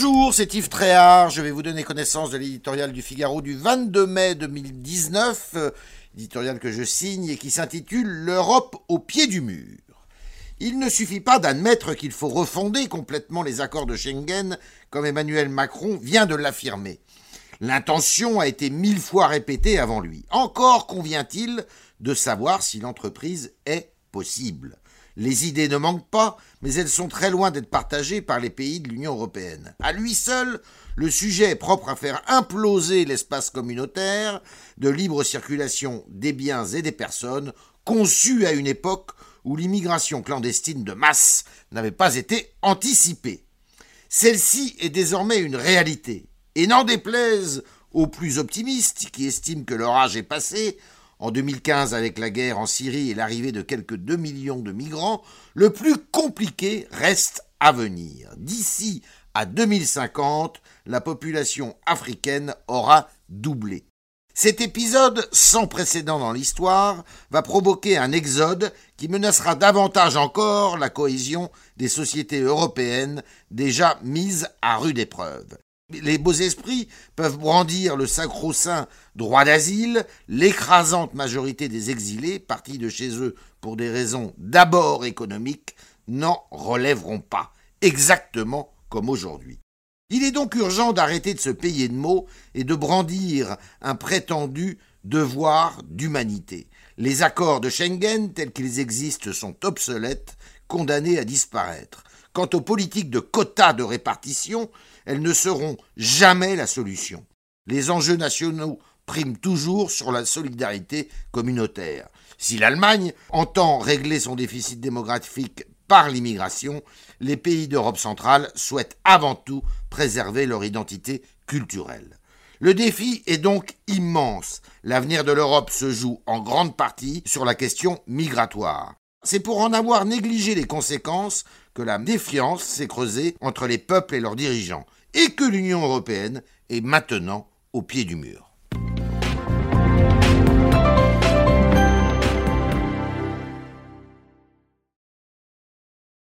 Bonjour, c'est Yves Tréhard. Je vais vous donner connaissance de l'éditorial du Figaro du 22 mai 2019, euh, éditorial que je signe et qui s'intitule L'Europe au pied du mur. Il ne suffit pas d'admettre qu'il faut refonder complètement les accords de Schengen, comme Emmanuel Macron vient de l'affirmer. L'intention a été mille fois répétée avant lui. Encore convient-il de savoir si l'entreprise est possible. Les idées ne manquent pas, mais elles sont très loin d'être partagées par les pays de l'Union européenne. À lui seul, le sujet est propre à faire imploser l'espace communautaire de libre circulation des biens et des personnes, conçu à une époque où l'immigration clandestine de masse n'avait pas été anticipée. Celle-ci est désormais une réalité, et n'en déplaise aux plus optimistes qui estiment que l'orage est passé, en 2015, avec la guerre en Syrie et l'arrivée de quelques 2 millions de migrants, le plus compliqué reste à venir. D'ici à 2050, la population africaine aura doublé. Cet épisode sans précédent dans l'histoire va provoquer un exode qui menacera davantage encore la cohésion des sociétés européennes déjà mises à rude épreuve. Les beaux esprits peuvent brandir le sacro-saint droit d'asile, l'écrasante majorité des exilés, partis de chez eux pour des raisons d'abord économiques, n'en relèveront pas, exactement comme aujourd'hui. Il est donc urgent d'arrêter de se payer de mots et de brandir un prétendu devoir d'humanité. Les accords de Schengen tels qu'ils existent sont obsolètes, condamnés à disparaître. Quant aux politiques de quotas de répartition, elles ne seront jamais la solution. Les enjeux nationaux priment toujours sur la solidarité communautaire. Si l'Allemagne entend régler son déficit démographique par l'immigration, les pays d'Europe centrale souhaitent avant tout préserver leur identité culturelle. Le défi est donc immense. L'avenir de l'Europe se joue en grande partie sur la question migratoire. C'est pour en avoir négligé les conséquences que la défiance s'est creusée entre les peuples et leurs dirigeants, et que l'Union européenne est maintenant au pied du mur.